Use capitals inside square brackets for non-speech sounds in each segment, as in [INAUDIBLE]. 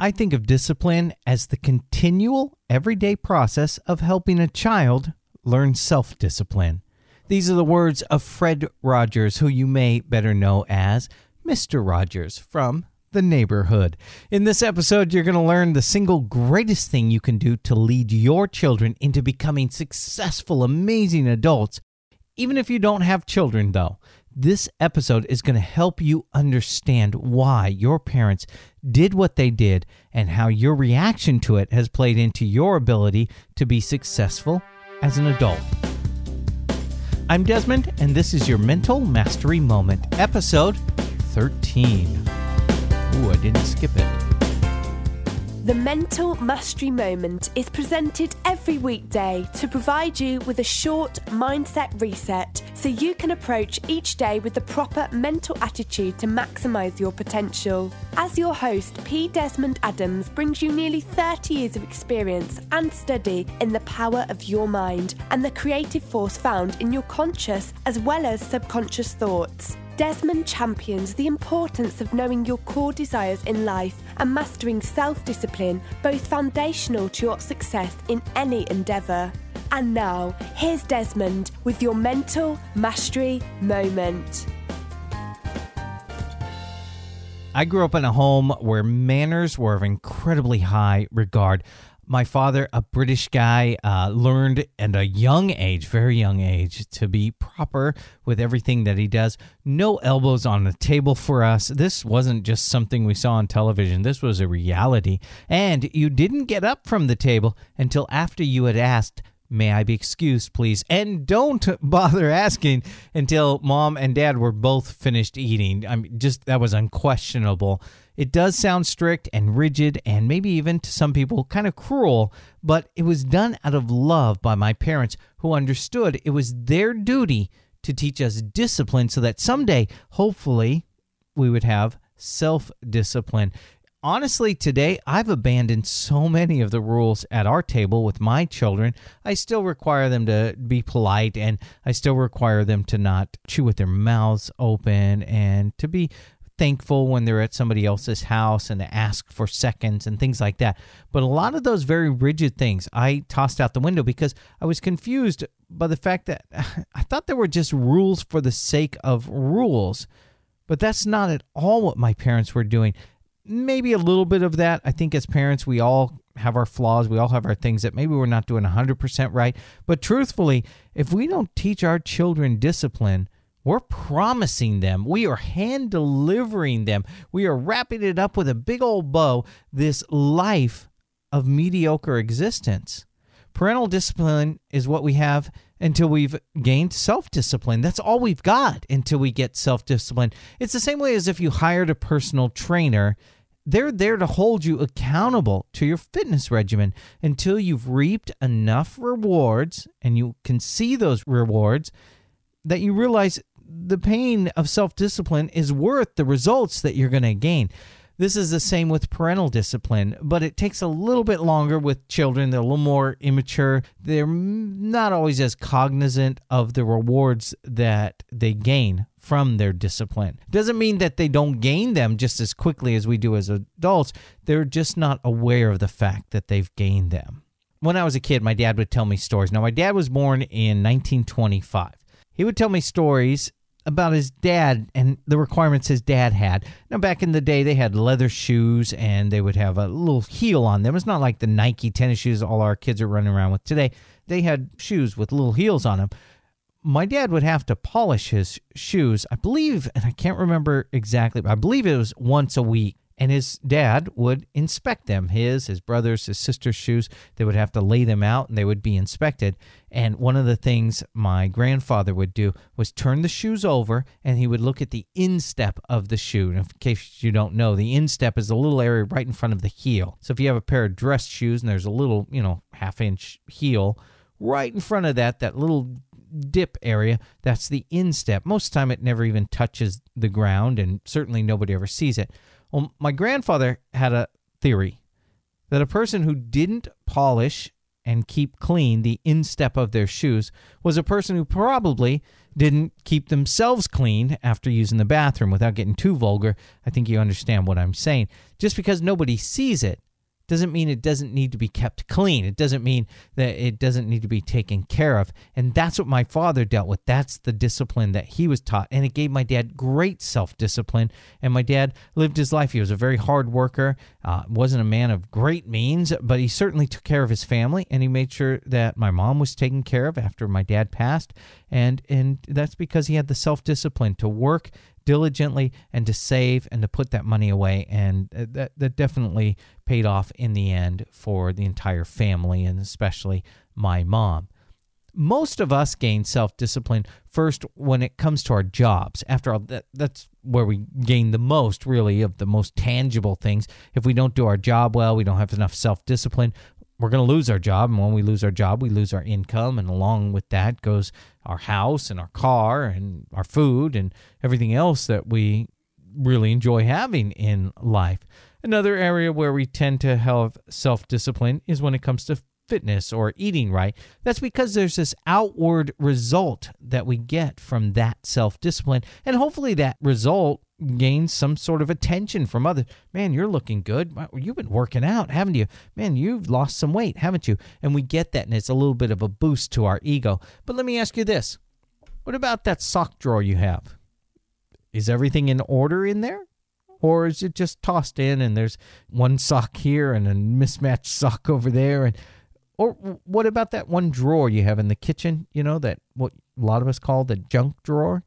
I think of discipline as the continual, everyday process of helping a child learn self discipline. These are the words of Fred Rogers, who you may better know as Mr. Rogers from the neighborhood. In this episode, you're going to learn the single greatest thing you can do to lead your children into becoming successful, amazing adults. Even if you don't have children, though, this episode is going to help you understand why your parents did what they did and how your reaction to it has played into your ability to be successful as an adult. I'm Desmond, and this is your Mental Mastery Moment, episode 13. Ooh, I didn't skip it. The Mental Mastery Moment is presented every weekday to provide you with a short mindset reset so you can approach each day with the proper mental attitude to maximize your potential. As your host, P. Desmond Adams brings you nearly 30 years of experience and study in the power of your mind and the creative force found in your conscious as well as subconscious thoughts. Desmond champions the importance of knowing your core desires in life and mastering self discipline, both foundational to your success in any endeavour. And now, here's Desmond with your mental mastery moment. I grew up in a home where manners were of incredibly high regard my father, a British guy, uh, learned at a young age, very young age, to be proper with everything that he does. No elbows on the table for us. This wasn't just something we saw on television, this was a reality. And you didn't get up from the table until after you had asked, May I be excused, please? And don't [LAUGHS] bother asking until mom and dad were both finished eating. I mean, just that was unquestionable. It does sound strict and rigid and maybe even to some people kind of cruel, but it was done out of love by my parents who understood it was their duty to teach us discipline so that someday, hopefully, we would have self discipline. Honestly, today I've abandoned so many of the rules at our table with my children. I still require them to be polite and I still require them to not chew with their mouths open and to be thankful when they're at somebody else's house and ask for seconds and things like that. But a lot of those very rigid things I tossed out the window because I was confused by the fact that [LAUGHS] I thought there were just rules for the sake of rules. But that's not at all what my parents were doing. Maybe a little bit of that. I think as parents, we all have our flaws. We all have our things that maybe we're not doing 100% right. But truthfully, if we don't teach our children discipline, we're promising them, we are hand delivering them, we are wrapping it up with a big old bow, this life of mediocre existence. Parental discipline is what we have until we've gained self discipline. That's all we've got until we get self discipline. It's the same way as if you hired a personal trainer. They're there to hold you accountable to your fitness regimen until you've reaped enough rewards and you can see those rewards that you realize the pain of self discipline is worth the results that you're going to gain. This is the same with parental discipline, but it takes a little bit longer with children. They're a little more immature. They're not always as cognizant of the rewards that they gain from their discipline. Doesn't mean that they don't gain them just as quickly as we do as adults. They're just not aware of the fact that they've gained them. When I was a kid, my dad would tell me stories. Now, my dad was born in 1925. He would tell me stories about his dad and the requirements his dad had. Now, back in the day, they had leather shoes and they would have a little heel on them. It's not like the Nike tennis shoes all our kids are running around with today. They had shoes with little heels on them. My dad would have to polish his shoes, I believe, and I can't remember exactly, but I believe it was once a week and his dad would inspect them his his brothers his sister's shoes. They would have to lay them out and they would be inspected. And one of the things my grandfather would do was turn the shoes over and he would look at the instep of the shoe. And in case you don't know the instep is a little area right in front of the heel. So if you have a pair of dress shoes and there's a little you know half inch heel right in front of that that little dip area that's the instep. Most of the time it never even touches the ground and certainly nobody ever sees it well, my grandfather had a theory that a person who didn't polish and keep clean the instep of their shoes was a person who probably didn't keep themselves clean after using the bathroom without getting too vulgar. I think you understand what I'm saying. Just because nobody sees it doesn't mean it doesn't need to be kept clean. It doesn't mean that it doesn't need to be taken care of. And that's what my father dealt with. That's the discipline that he was taught. And it gave my dad great self discipline. And my dad lived his life. He was a very hard worker, uh, wasn't a man of great means, but he certainly took care of his family. And he made sure that my mom was taken care of after my dad passed. And, and that's because he had the self discipline to work diligently and to save and to put that money away. And uh, that, that definitely paid off in the end for the entire family and especially my mom. Most of us gain self discipline first when it comes to our jobs. After all, that, that's where we gain the most, really, of the most tangible things. If we don't do our job well, we don't have enough self discipline, we're going to lose our job. And when we lose our job, we lose our income. And along with that goes our house and our car and our food and everything else that we really enjoy having in life. Another area where we tend to have self discipline is when it comes to fitness or eating right. That's because there's this outward result that we get from that self discipline. And hopefully that result gains some sort of attention from others. Man, you're looking good. You've been working out, haven't you? Man, you've lost some weight, haven't you? And we get that, and it's a little bit of a boost to our ego. But let me ask you this what about that sock drawer you have? Is everything in order in there? Or is it just tossed in and there's one sock here and a mismatched sock over there? And or what about that one drawer you have in the kitchen? You know that what a lot of us call the junk drawer.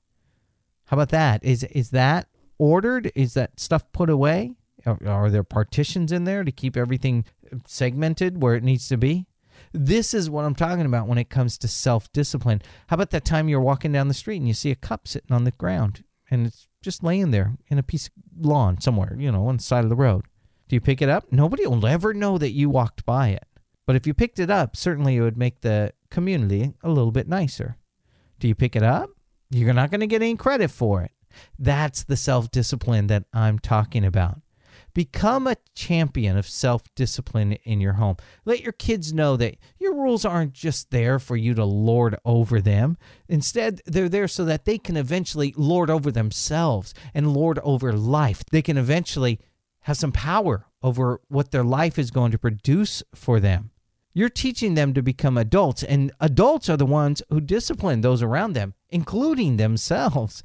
How about that? Is is that ordered? Is that stuff put away? Are, are there partitions in there to keep everything uh, segmented where it needs to be? This is what I'm talking about when it comes to self discipline. How about that time you're walking down the street and you see a cup sitting on the ground and it's just laying there in a piece of lawn somewhere, you know, on the side of the road? Do you pick it up? Nobody will ever know that you walked by it. But if you picked it up, certainly it would make the community a little bit nicer. Do you pick it up? You're not going to get any credit for it. That's the self discipline that I'm talking about. Become a champion of self discipline in your home. Let your kids know that your rules aren't just there for you to lord over them. Instead, they're there so that they can eventually lord over themselves and lord over life. They can eventually have some power over what their life is going to produce for them. You're teaching them to become adults, and adults are the ones who discipline those around them, including themselves.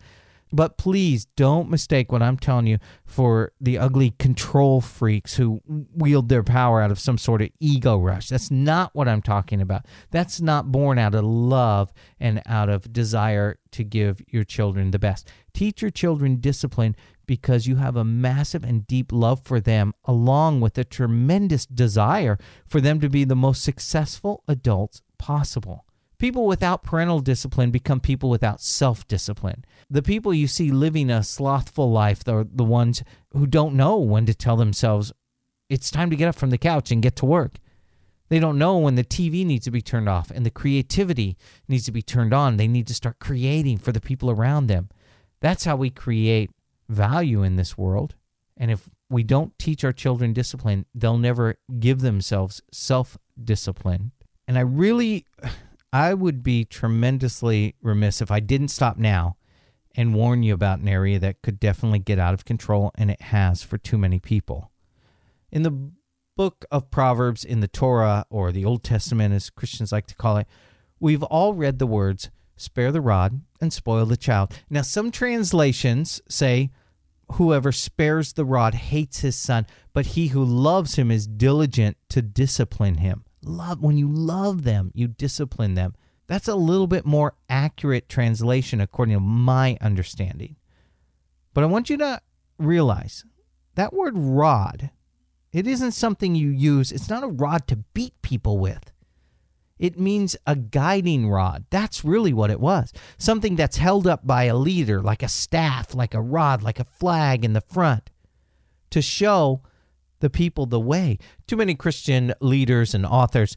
But please don't mistake what I'm telling you for the ugly control freaks who wield their power out of some sort of ego rush. That's not what I'm talking about. That's not born out of love and out of desire to give your children the best. Teach your children discipline because you have a massive and deep love for them, along with a tremendous desire for them to be the most successful adults possible. People without parental discipline become people without self discipline. The people you see living a slothful life are the ones who don't know when to tell themselves, it's time to get up from the couch and get to work. They don't know when the TV needs to be turned off and the creativity needs to be turned on. They need to start creating for the people around them. That's how we create value in this world. And if we don't teach our children discipline, they'll never give themselves self discipline. And I really I would be tremendously remiss if I didn't stop now and warn you about an area that could definitely get out of control, and it has for too many people. In the book of Proverbs in the Torah, or the Old Testament as Christians like to call it, we've all read the words, spare the rod and spoil the child. Now, some translations say, Whoever spares the rod hates his son, but he who loves him is diligent to discipline him love when you love them, you discipline them. That's a little bit more accurate translation according to my understanding. But I want you to realize that word rod, it isn't something you use. It's not a rod to beat people with. It means a guiding rod. That's really what it was. Something that's held up by a leader, like a staff, like a rod, like a flag in the front, to show the people the way. Too many Christian leaders and authors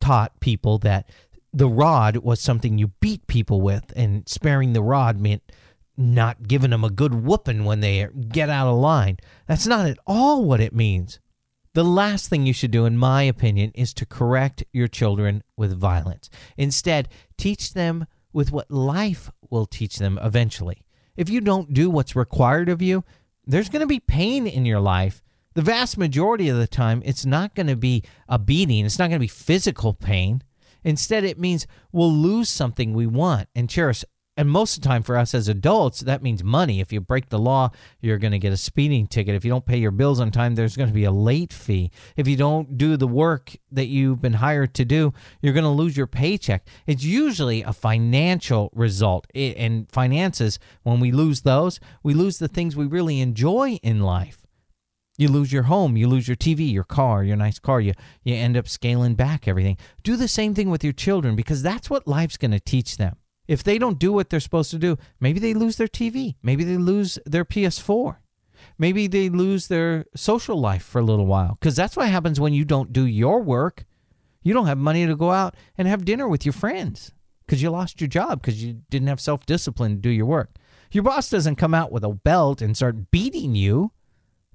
taught people that the rod was something you beat people with, and sparing the rod meant not giving them a good whooping when they get out of line. That's not at all what it means. The last thing you should do, in my opinion, is to correct your children with violence. Instead, teach them with what life will teach them eventually. If you don't do what's required of you, there's going to be pain in your life. The vast majority of the time, it's not going to be a beating, it's not going to be physical pain. Instead, it means we'll lose something we want and cherish and most of the time for us as adults, that means money. If you break the law, you're going to get a speeding ticket. If you don't pay your bills on time, there's going to be a late fee. If you don't do the work that you've been hired to do, you're going to lose your paycheck. It's usually a financial result. And finances, when we lose those, we lose the things we really enjoy in life. You lose your home, you lose your TV, your car, your nice car. You you end up scaling back everything. Do the same thing with your children because that's what life's going to teach them. If they don't do what they're supposed to do, maybe they lose their TV. Maybe they lose their PS4. Maybe they lose their social life for a little while because that's what happens when you don't do your work. You don't have money to go out and have dinner with your friends because you lost your job because you didn't have self discipline to do your work. Your boss doesn't come out with a belt and start beating you,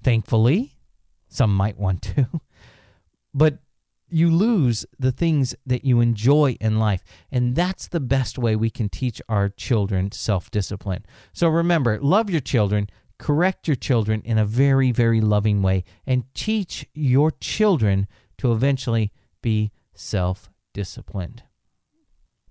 thankfully. Some might want to. [LAUGHS] But you lose the things that you enjoy in life. And that's the best way we can teach our children self discipline. So remember, love your children, correct your children in a very, very loving way, and teach your children to eventually be self disciplined.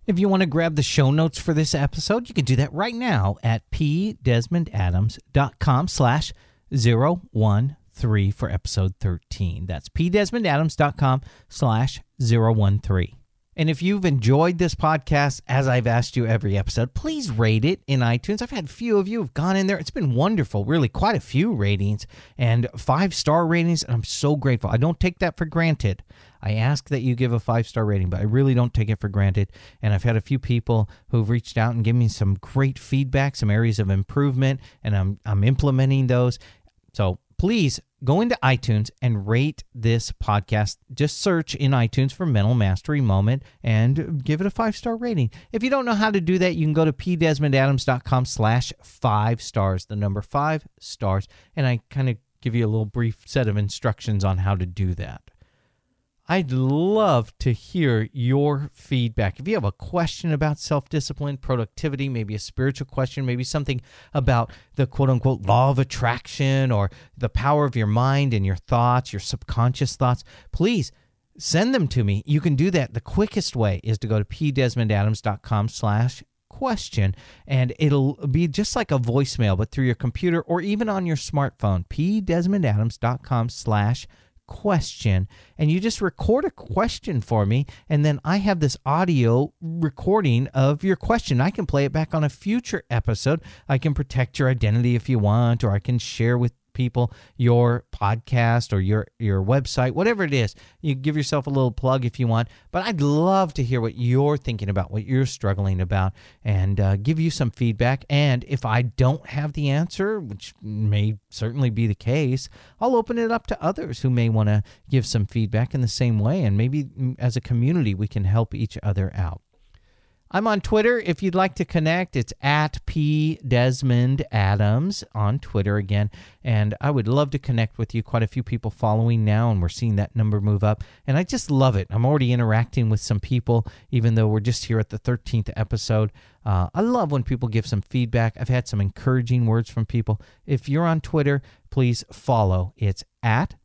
If you want to grab the show notes for this episode, you can do that right now at pdesmondadams.com slash 013 three for episode 13. That's pdesmondadams.com slash 013. And if you've enjoyed this podcast, as I've asked you every episode, please rate it in iTunes. I've had a few of you have gone in there. It's been wonderful, really, quite a few ratings and five star ratings. And I'm so grateful. I don't take that for granted. I ask that you give a five star rating, but I really don't take it for granted. And I've had a few people who've reached out and given me some great feedback, some areas of improvement, and I'm, I'm implementing those. So please go into iTunes and rate this podcast. Just search in iTunes for Mental Mastery Moment and give it a five star rating. If you don't know how to do that, you can go to pdesmondadams.com slash five stars, the number five stars, and I kind of give you a little brief set of instructions on how to do that. I'd love to hear your feedback. If you have a question about self discipline, productivity, maybe a spiritual question, maybe something about the quote unquote law of attraction or the power of your mind and your thoughts, your subconscious thoughts, please send them to me. You can do that. The quickest way is to go to pdesmondadams.com slash question and it'll be just like a voicemail but through your computer or even on your smartphone pdesmondadams.com slash question and you just record a question for me and then I have this audio recording of your question. I can play it back on a future episode. I can protect your identity if you want or I can share with people your podcast or your your website whatever it is. You give yourself a little plug if you want but i'd love to hear what you're thinking about what you're struggling about and uh, give you some feedback. And if i don't have the answer which may certainly be the case i'll open it up to others who may want to give some feedback in the same way. And maybe mm, as a community we can help each other out I'm on Twitter. If you'd like to connect, it's at P Desmond Adams on Twitter again. And I would love to connect with you. Quite a few people following now, and we're seeing that number move up. And I just love it. I'm already interacting with some people, even though we're just here at the 13th episode. Uh, I love when people give some feedback. I've had some encouraging words from people. If you're on Twitter, please follow. It's at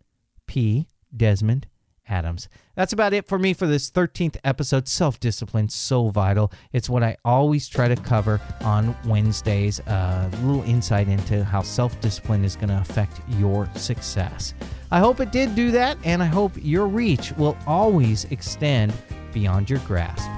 P Desmond Adams. That's about it for me for this 13th episode. Self discipline, so vital. It's what I always try to cover on Wednesdays. Uh, a little insight into how self discipline is going to affect your success. I hope it did do that, and I hope your reach will always extend beyond your grasp.